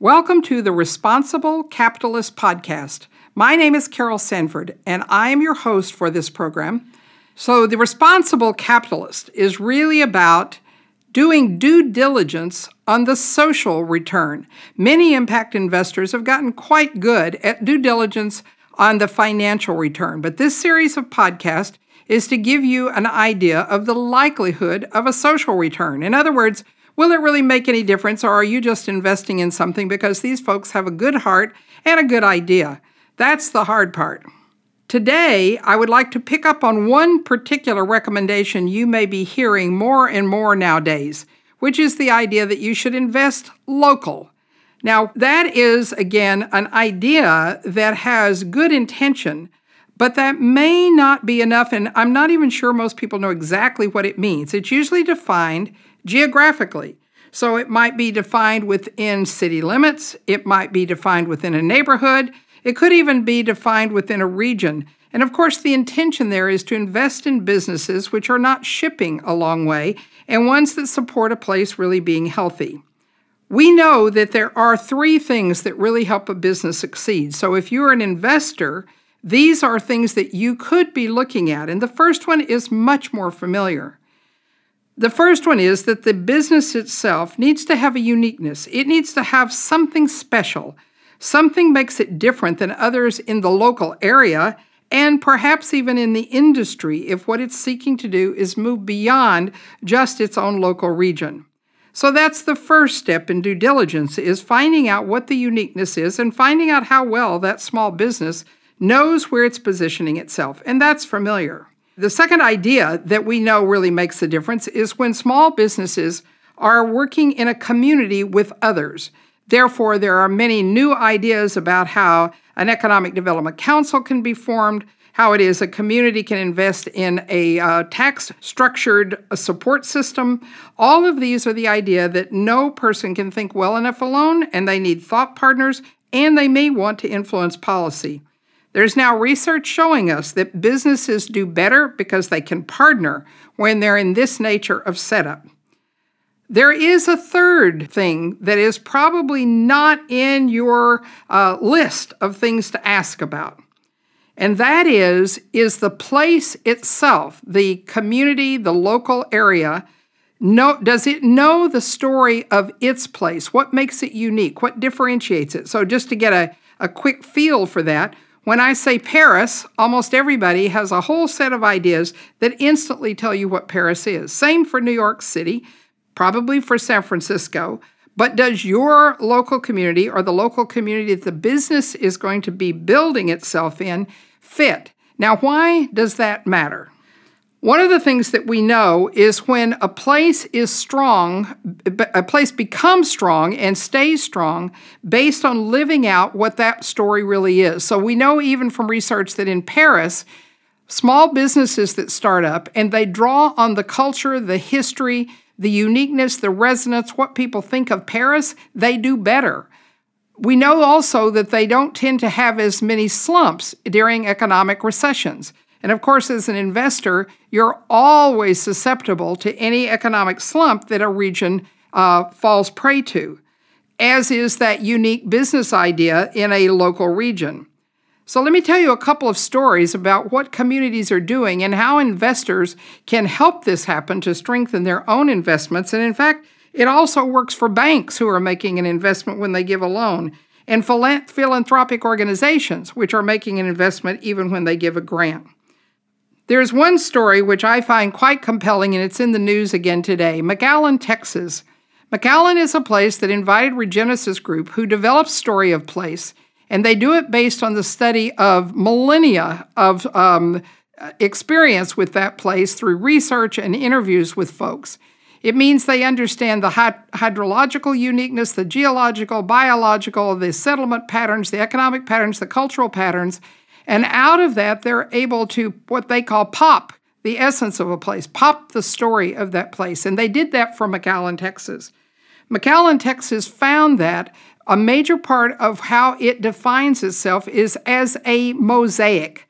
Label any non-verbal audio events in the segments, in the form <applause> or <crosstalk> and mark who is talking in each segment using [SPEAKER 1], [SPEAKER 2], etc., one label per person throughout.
[SPEAKER 1] Welcome to the Responsible Capitalist Podcast. My name is Carol Sanford, and I am your host for this program. So, the Responsible Capitalist is really about doing due diligence on the social return. Many impact investors have gotten quite good at due diligence on the financial return, but this series of podcasts is to give you an idea of the likelihood of a social return. In other words, will it really make any difference, or are you just investing in something because these folks have a good heart and a good idea? That's the hard part. Today, I would like to pick up on one particular recommendation you may be hearing more and more nowadays, which is the idea that you should invest local. Now, that is, again, an idea that has good intention, but that may not be enough, and I'm not even sure most people know exactly what it means. It's usually defined geographically. So it might be defined within city limits, it might be defined within a neighborhood, it could even be defined within a region. And of course, the intention there is to invest in businesses which are not shipping a long way and ones that support a place really being healthy. We know that there are three things that really help a business succeed. So if you're an investor, these are things that you could be looking at. And the first one is much more familiar. The first one is that the business itself needs to have a uniqueness. It needs to have something special. Something makes it different than others in the local area and perhaps even in the industry if what it's seeking to do is move beyond just its own local region. So that's the first step in due diligence is finding out what the uniqueness is and finding out how well that small business knows where it's positioning itself. And that's familiar. The second idea that we know really makes a difference is when small businesses are working in a community with others. Therefore, there are many new ideas about how an economic development council can be formed, how it is a community can invest in a uh, tax structured uh, support system. All of these are the idea that no person can think well enough alone, and they need thought partners, and they may want to influence policy. There's now research showing us that businesses do better because they can partner when they're in this nature of setup. There is a third thing that is probably not in your uh, list of things to ask about. And that is is the place itself, the community, the local area, know, does it know the story of its place? What makes it unique? What differentiates it? So just to get a, a quick feel for that, when I say Paris, almost everybody has a whole set of ideas that instantly tell you what Paris is. Same for New York City probably for San Francisco. But does your local community or the local community that the business is going to be building itself in fit? Now, why does that matter? One of the things that we know is when a place is strong, a place becomes strong and stays strong based on living out what that story really is. So we know even from research that in Paris, small businesses that start up and they draw on the culture, the history, the uniqueness, the resonance, what people think of Paris, they do better. We know also that they don't tend to have as many slumps during economic recessions. And of course, as an investor, you're always susceptible to any economic slump that a region uh, falls prey to, as is that unique business idea in a local region. So, let me tell you a couple of stories about what communities are doing and how investors can help this happen to strengthen their own investments. And in fact, it also works for banks who are making an investment when they give a loan, and philanthropic organizations which are making an investment even when they give a grant. There's one story which I find quite compelling, and it's in the news again today McAllen, Texas. McAllen is a place that invited Regenesis Group, who develops Story of Place and they do it based on the study of millennia of um, experience with that place through research and interviews with folks. It means they understand the hydrological uniqueness, the geological, biological, the settlement patterns, the economic patterns, the cultural patterns. And out of that, they're able to what they call pop the essence of a place, pop the story of that place. And they did that for McAllen, Texas. McAllen, Texas found that a major part of how it defines itself is as a mosaic.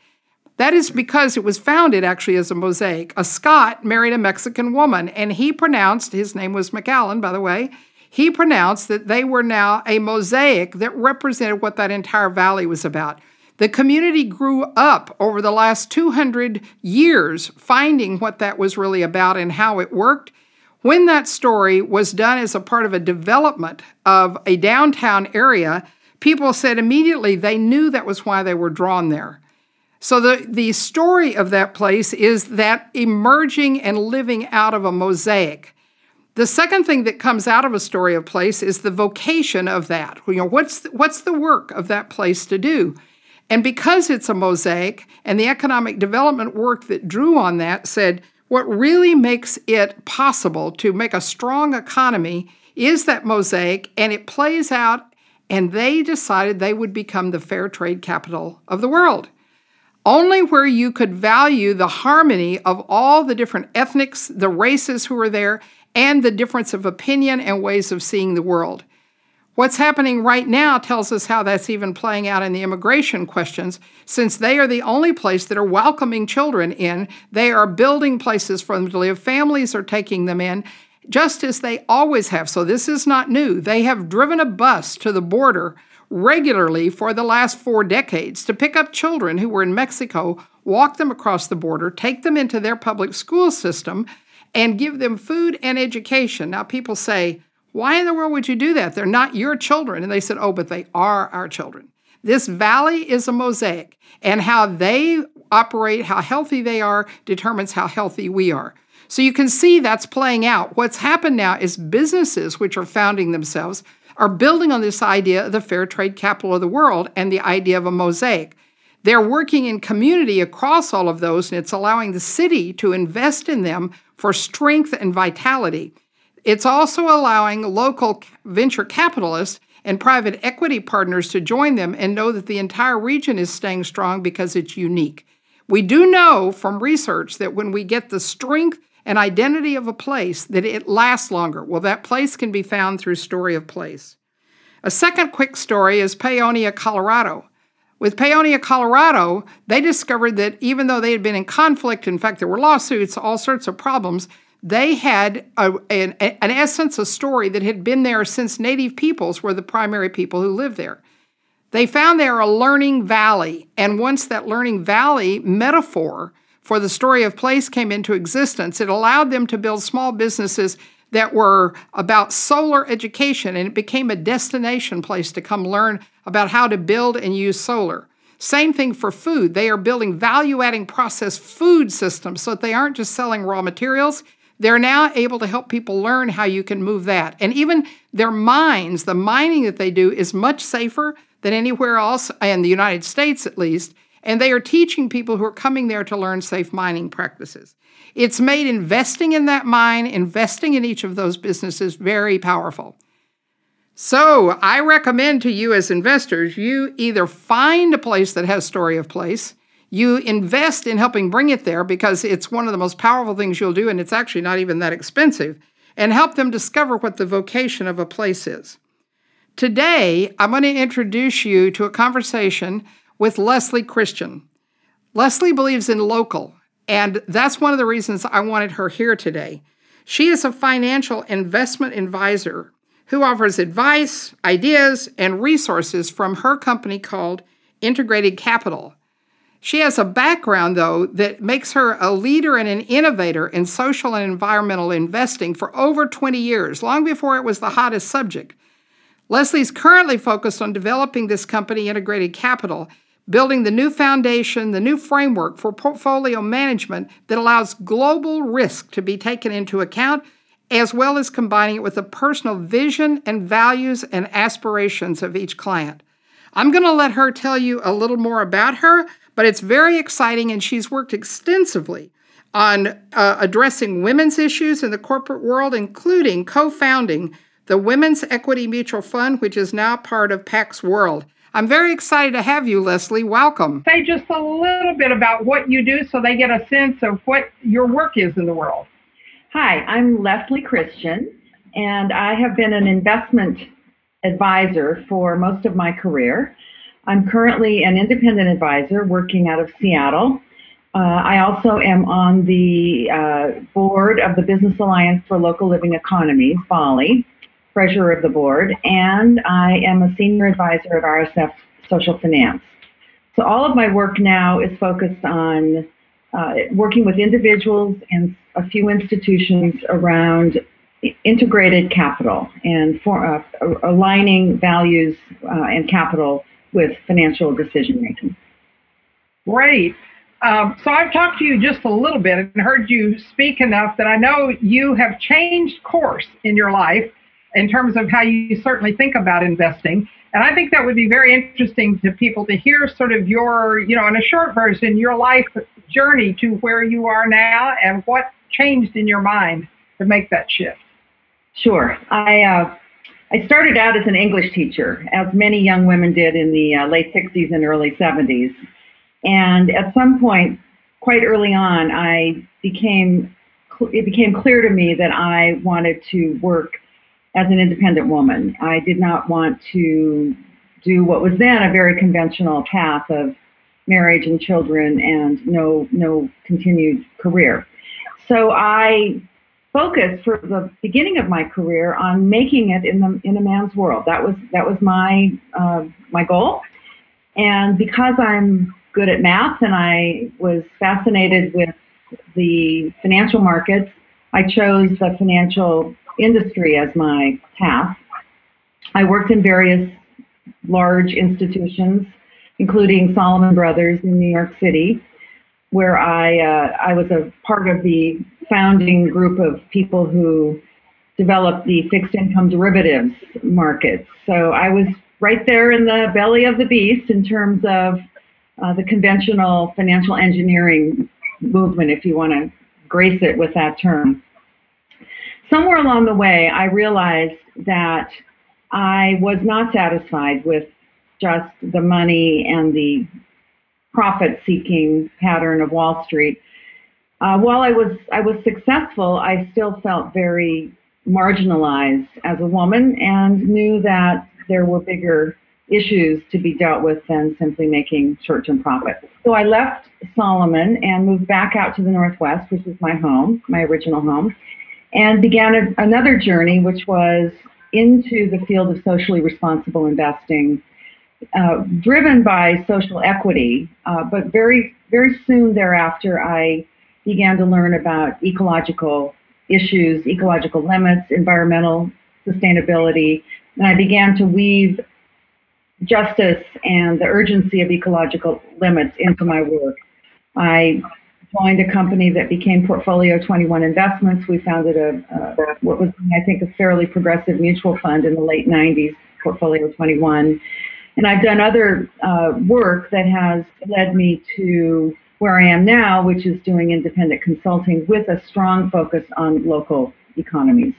[SPEAKER 1] That is because it was founded actually as a mosaic. A Scot married a Mexican woman, and he pronounced, his name was McAllen, by the way, he pronounced that they were now a mosaic that represented what that entire valley was about. The community grew up over the last 200 years finding what that was really about and how it worked. When that story was done as a part of a development of a downtown area, people said immediately they knew that was why they were drawn there. So the, the story of that place is that emerging and living out of a mosaic. The second thing that comes out of a story of place is the vocation of that. You know, what's the, what's the work of that place to do? And because it's a mosaic and the economic development work that drew on that said what really makes it possible to make a strong economy is that mosaic and it plays out and they decided they would become the fair trade capital of the world. Only where you could value the harmony of all the different ethnics, the races who were there, and the difference of opinion and ways of seeing the world. What's happening right now tells us how that's even playing out in the immigration questions. Since they are the only place that are welcoming children in, they are building places for them to live. Families are taking them in, just as they always have. So this is not new. They have driven a bus to the border regularly for the last four decades to pick up children who were in Mexico, walk them across the border, take them into their public school system, and give them food and education. Now, people say, why in the world would you do that? They're not your children. And they said, Oh, but they are our children. This valley is a mosaic, and how they operate, how healthy they are, determines how healthy we are. So you can see that's playing out. What's happened now is businesses which are founding themselves are building on this idea of the fair trade capital of the world and the idea of a mosaic. They're working in community across all of those, and it's allowing the city to invest in them for strength and vitality. It's also allowing local venture capitalists and private equity partners to join them and know that the entire region is staying strong because it's unique. We do know from research that when we get the strength and identity of a place that it lasts longer. Well, that place can be found through Story of Place. A second quick story is Paonia, Colorado. With Paonia, Colorado, they discovered that even though they had been in conflict, in fact, there were lawsuits, all sorts of problems, they had a, an, an essence, a story that had been there since Native peoples were the primary people who lived there. They found there a learning valley, and once that learning valley metaphor for the story of place came into existence, it allowed them to build small businesses that were about solar education, and it became a destination place to come learn about how to build and use solar. Same thing for food. They are building value adding processed food systems so that they aren't just selling raw materials, they're now able to help people learn how you can move that. And even their mines, the mining that they do is much safer than anywhere else, in the United States at least. And they are teaching people who are coming there to learn safe mining practices. It's made investing in that mine, investing in each of those businesses very powerful. So I recommend to you as investors, you either find a place that has story of place you invest in helping bring it there because it's one of the most powerful things you'll do, and it's actually not even that expensive, and help them discover what the vocation of a place is. Today, I'm going to introduce you to a conversation with Leslie Christian. Leslie believes in local, and that's one of the reasons I wanted her here today. She is a financial investment advisor who offers advice, ideas, and resources from her company called Integrated Capital. She has a background, though, that makes her a leader and an innovator in social and environmental investing for over 20 years, long before it was the hottest subject. Leslie's currently focused on developing this company, Integrated Capital, building the new foundation, the new framework for portfolio management that allows global risk to be taken into account, as well as combining it with the personal vision and values and aspirations of each client. I'm going to let her tell you a little more about her, but it's very exciting, and she's worked extensively on uh, addressing women's issues in the corporate world, including co founding the Women's Equity Mutual Fund, which is now part of Pax World. I'm very excited to have you, Leslie. Welcome. Say just a little bit about what you do so they get a sense of what your work is in the world.
[SPEAKER 2] Hi, I'm Leslie Christian, and I have been an investment advisor for most of my career. I'm currently an independent advisor working out of Seattle. Uh, I also am on the uh, board of the Business Alliance for Local Living Economies, BALLE, treasurer of the board, and I am a senior advisor at RSF Social Finance. So all of my work now is focused on uh, working with individuals and a few institutions around integrated capital and for, uh, aligning values uh, and capital with financial decision making.
[SPEAKER 1] Great. Um, so I've talked to you just a little bit and heard you speak enough that I know you have changed course in your life in terms of how you certainly think about investing. And I think that would be very interesting to people to hear sort of your, you know, in a short version, your life journey to where you are now and what changed in your mind to make that shift.
[SPEAKER 2] Sure. I uh, I started out as an English teacher, as many young women did in the uh, late 60s and early 70s. And at some point, quite early on, I became it became clear to me that I wanted to work as an independent woman. I did not want to do what was then a very conventional path of marriage and children and no no continued career. So I focused for the beginning of my career on making it in the in a man's world. That was that was my uh, my goal. And because I'm good at math and I was fascinated with the financial markets, I chose the financial industry as my path. I worked in various large institutions, including Salomon Brothers in New York City, where I uh, I was a part of the founding group of people who developed the fixed income derivatives markets. So I was right there in the belly of the beast in terms of uh, the conventional financial engineering movement, if you want to grace it with that term. Somewhere along the way, I realized that I was not satisfied with just the money and the profit seeking pattern of Wall Street. Uh, while I was I was successful, I still felt very marginalized as a woman and knew that there were bigger issues to be dealt with than simply making short-term profit. So I left Salomon and moved back out to the Northwest, which is my home, my original home, and began a, another journey, which was into the field of socially responsible investing, uh, driven by social equity. Uh, but very, very soon thereafter, I began to learn about ecological issues, ecological limits, environmental sustainability, and I began to weave justice and the urgency of ecological limits into my work. I joined a company that became Portfolio 21 Investments. We founded a, what was, I think, a fairly progressive mutual fund in the late 90s, Portfolio 21. And I've done other uh, work that has led me to where I am now, which is doing independent consulting with a strong focus on local economies.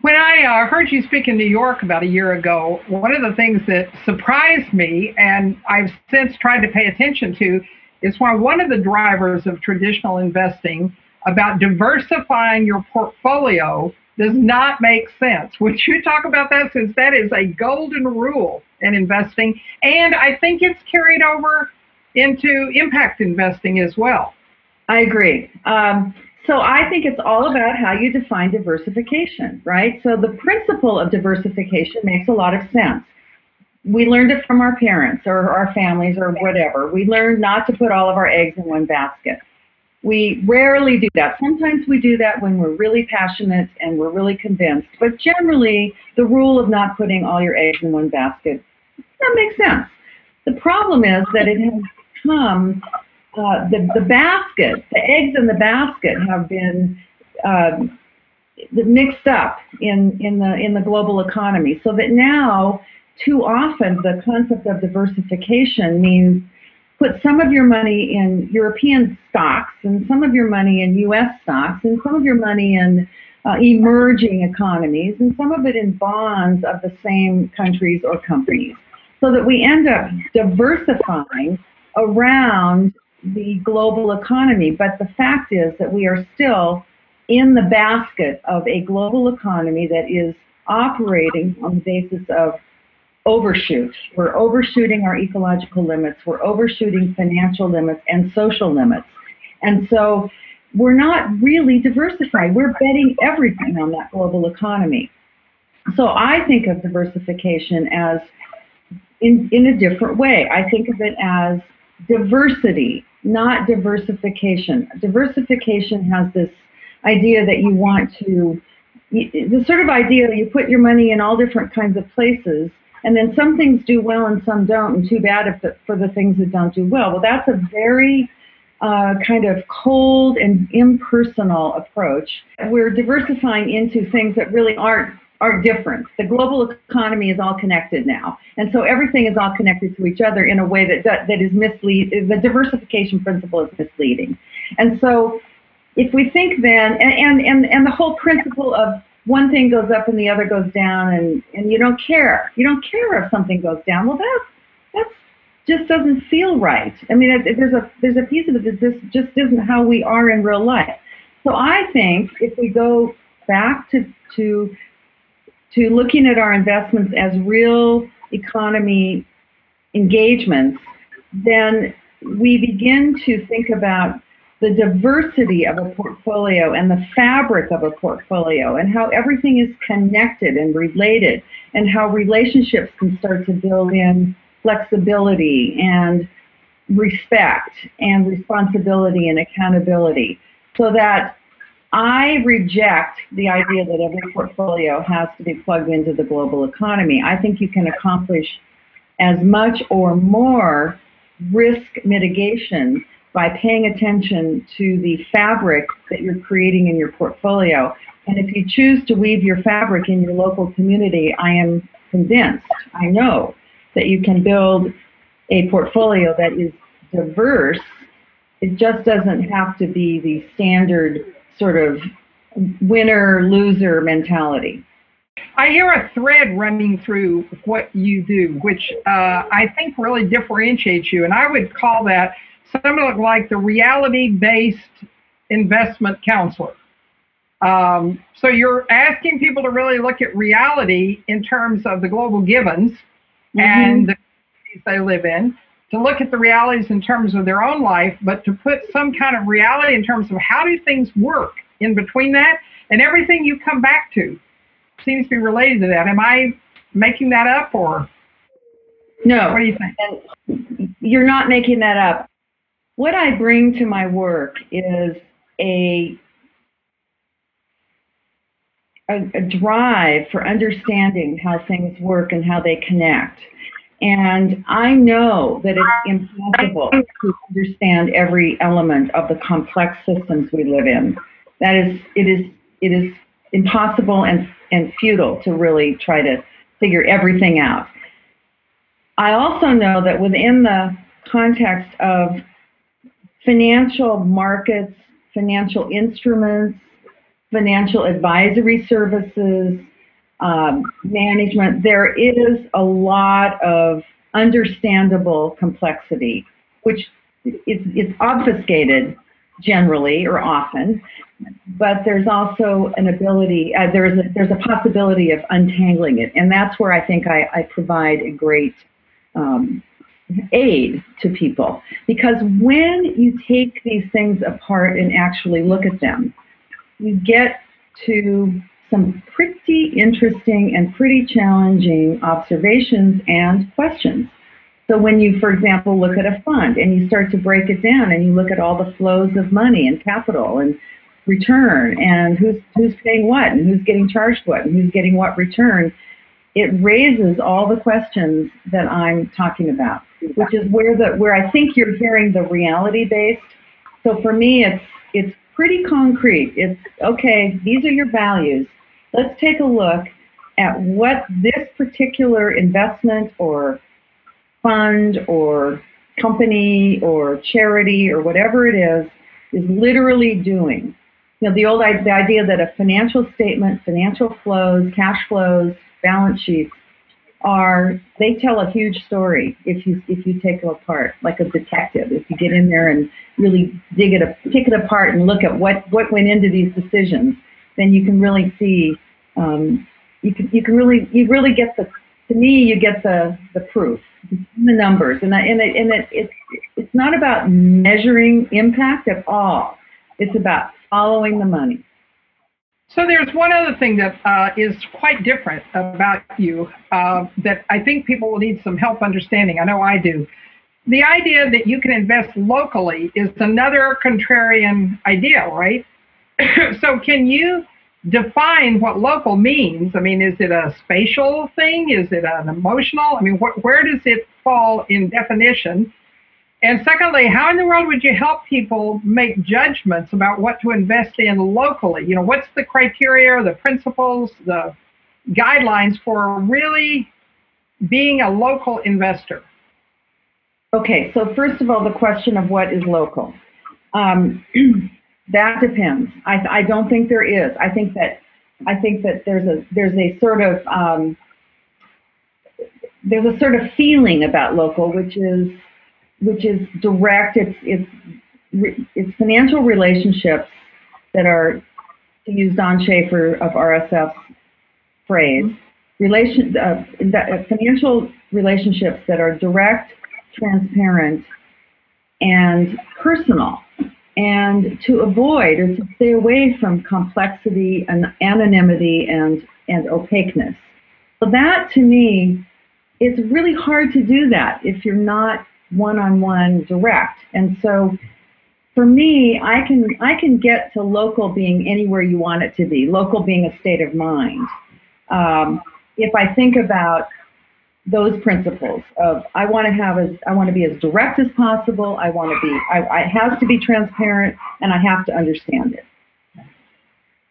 [SPEAKER 1] When I uh, heard you speak in New York about a year ago, one of the things that surprised me and I've since tried to pay attention to is why one of the drivers of traditional investing about diversifying your portfolio does not make sense. Would you talk about that since that is a golden rule in investing? And I think it's carried over into impact investing as well.
[SPEAKER 2] I agree. Um, so I think it's all about how you define diversification, right? So the principle of diversification makes a lot of sense. We learned it from our parents or our families or whatever. We learned not to put all of our eggs in one basket. We rarely do that. Sometimes we do that when we're really passionate and we're really convinced. But generally, the rule of not putting all your eggs in one basket, that makes sense. The problem is that it has become uh, the, the basket, the eggs in the basket have been um, mixed up in, in, the, in the global economy. So that now, too often, the concept of diversification means put some of your money in European stocks and some of your money in US stocks and some of your money in uh, emerging economies and some of it in bonds of the same countries or companies. So that we end up diversifying around the global economy. But the fact is that we are still in the basket of a global economy that is operating on the basis of overshoot. We're overshooting our ecological limits, we're overshooting financial limits and social limits. And so we're not really diversified. We're betting everything on that global economy. So I think of diversification as in, in a different way. I think of it as diversity, not diversification. Diversification has this idea that you want to, the sort of idea you put your money in all different kinds of places, and then some things do well and some don't, and too bad if the, for the things that don't do well. Well, that's a very uh, kind of cold and impersonal approach. We're diversifying into things that really aren't are different. The global economy is all connected now, and so everything is all connected to each other in a way that that is mislead. The diversification principle is misleading, and so if we think then, and and, and the whole principle of one thing goes up and the other goes down, and and you don't care. You don't care if something goes down. Well, that's that's just doesn't feel right. I mean, there's a there's a piece of it that just just isn't how we are in real life. So I think if we go back to to to looking at our investments as real economy engagements, then we begin to think about the diversity of a portfolio and the fabric of a portfolio and how everything is connected and related and how relationships can start to build in flexibility and respect and responsibility and accountability so that I reject the idea that every portfolio has to be plugged into the global economy. I think you can accomplish as much or more risk mitigation by paying attention to the fabric that you're creating in your portfolio. And if you choose to weave your fabric in your local community, I am convinced, I know, that you can build a portfolio that is diverse. It just doesn't have to be the standard sort of winner loser mentality.
[SPEAKER 1] I hear a thread running through what you do, which uh, I think really differentiates you, and I would call that something like the reality based investment counselor. Um, so you're asking people to really look at reality in terms of the global givens mm-hmm. and the communities they live in, to look at the realities in terms of their own life, but to put some kind of reality in terms of how do things work in between that, and everything you come back to seems to be related to that. Am I making that up or?
[SPEAKER 2] No.
[SPEAKER 1] What do you think?
[SPEAKER 2] And you're not making that up. What I bring to my work is a a, a, drive for understanding how things work and how they connect. And I know that it's impossible to understand every element of the complex systems we live in. That is, it is, it is impossible and, and futile to really try to figure everything out. I also know that within the context of financial markets, financial instruments, financial advisory services, um, management, there is a lot of understandable complexity, which is, obfuscated generally or often, but there's also an ability, uh, there's, a, there's a possibility of untangling it. And that's where I think I, I provide a great um, aid to people. Because when you take these things apart and actually look at them, you get to some pretty interesting and pretty challenging observations and questions. So when you, for example, look at a fund and you start to break it down and you look at all the flows of money and capital and return and who's who's paying what and who's getting charged what and who's getting what return, it raises all the questions that I'm talking about, which is where the where I think you're hearing the reality based. So for me, it's it's pretty concrete. It's okay. These are your values. Let's take a look at what this particular investment or fund or company or charity or whatever it is is literally doing. You know, the old the idea that a financial statement, financial flows, cash flows, balance sheets are they tell a huge story if you if you take them apart like a detective if you get in there and really dig it up pick it apart and look at what what went into these decisions then you can really see um, you can you can really you really get the to me you get the the proof the numbers, and and it, and it, it's it's not about measuring impact at all. It's about following the money.
[SPEAKER 1] So there's one other thing that uh, is quite different about you uh, that I think people will need some help understanding. I know I do. The idea that you can invest locally is another contrarian idea, right? <clears throat> so can you define what local means? I mean, is it a spatial thing? Is it an emotional? I mean, wh- where does it fall in definition? And secondly, how in the world would you help people make judgments about what to invest in locally? You know, what's the criteria, the principles, the guidelines for really being a local investor?
[SPEAKER 2] Okay, so first of all, the question of what is local. Um, <clears throat> that depends. I, I don't think there is. I think that I think that there's a there's a sort of um, there's a sort of feeling about local, which is which is direct. It's it's it's financial relationships that are to use Don Shaffer of RSF's phrase, relation uh, financial relationships that are direct, transparent, and personal and to avoid or to stay away from complexity and anonymity and, and opaqueness. So that to me, it's really hard to do that if you're not one-on-one direct. And so for me, I can I can get to local being anywhere you want it to be. Local being a state of mind. Um, if I think about those principles of I want to have as I want to be as direct as possible. I want to be I, I has to be transparent and I have to understand it.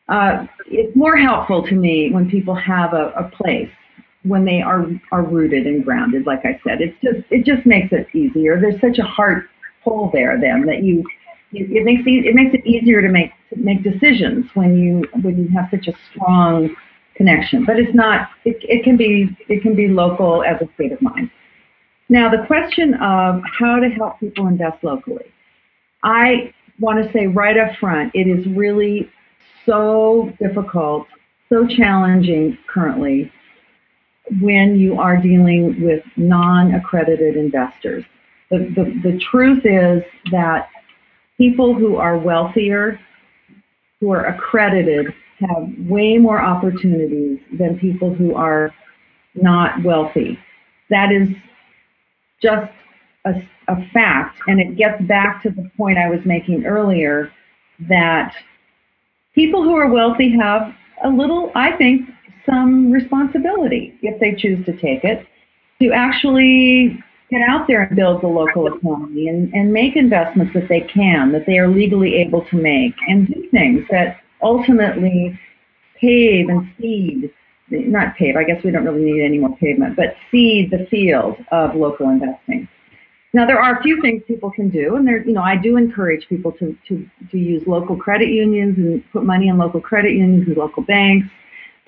[SPEAKER 2] Uh, it's more helpful to me when people have a, a place when they are are rooted and grounded. Like I said, it's just it just makes it easier. There's such a heart pull there then that you it makes it, it makes it easier to make to make decisions when you when you have such a strong connection, but it's not. It, it can be it can be local as a state of mind. Now, the question of how to help people invest locally, I want to say right up front, it is really so difficult, so challenging currently when you are dealing with non-accredited investors. The, the, the truth is that people who are wealthier, who are accredited, have way more opportunities than people who are not wealthy. That is just a, a, fact, and it gets back to the point I was making earlier that people who are wealthy have a little, I think, some responsibility, if they choose to take it, to actually get out there and build the local economy and, and make investments that they can, that they are legally able to make, and do things that ultimately pave and seed, not pave, I guess we don't really need any more pavement, but seed the field of local investing. Now there are a few things people can do, and there, you know, I do encourage people to, to, to use local credit unions and put money in local credit unions and local banks,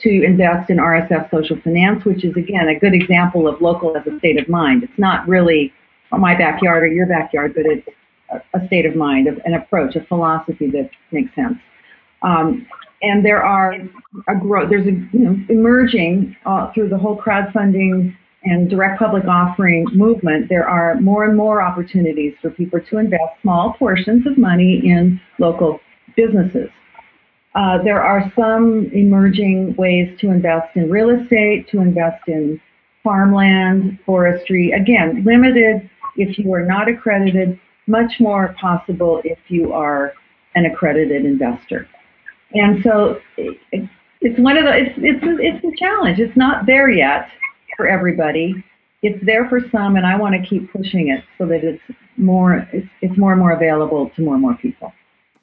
[SPEAKER 2] to invest in RSF social finance, which is again a good example of local as a state of mind. It's not really my backyard or your backyard, but it's a state of mind, an approach, a philosophy that makes sense. Um, and there are a growth, there's a, you know, emerging uh, through the whole crowdfunding and direct public offering movement, there are more and more opportunities for people to invest small portions of money in local businesses. Uh, there are some emerging ways to invest in real estate, to invest in farmland, forestry. Again, limited if you are not accredited, much more possible if you are an accredited investor. And so it's one of the it's it's it's a challenge. It's not there yet for everybody. It's there for some, and I want to keep pushing it so that it's more it's, it's more and more available to more and more people.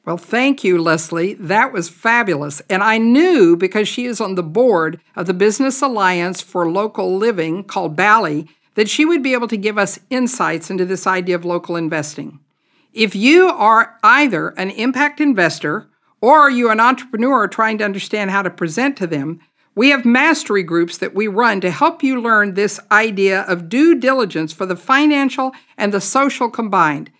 [SPEAKER 1] Well, thank you, Leslie. That was fabulous. And I knew because she is on the board of the Business Alliance for Local Living called BALLE that she would be able to give us insights into this idea of local investing. If you are either an impact investor or you an entrepreneur trying to understand how to present to them? We have mastery groups that we run to help you learn this idea of due diligence for the financial and the social combined.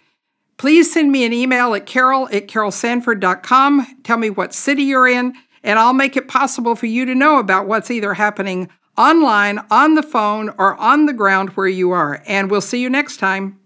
[SPEAKER 1] Please send me an email at carol at carolsanford.com. Tell me what city you're in, and I'll make it possible for you to know about what's either happening online, on the phone, or on the ground where you are. And we'll see you next time.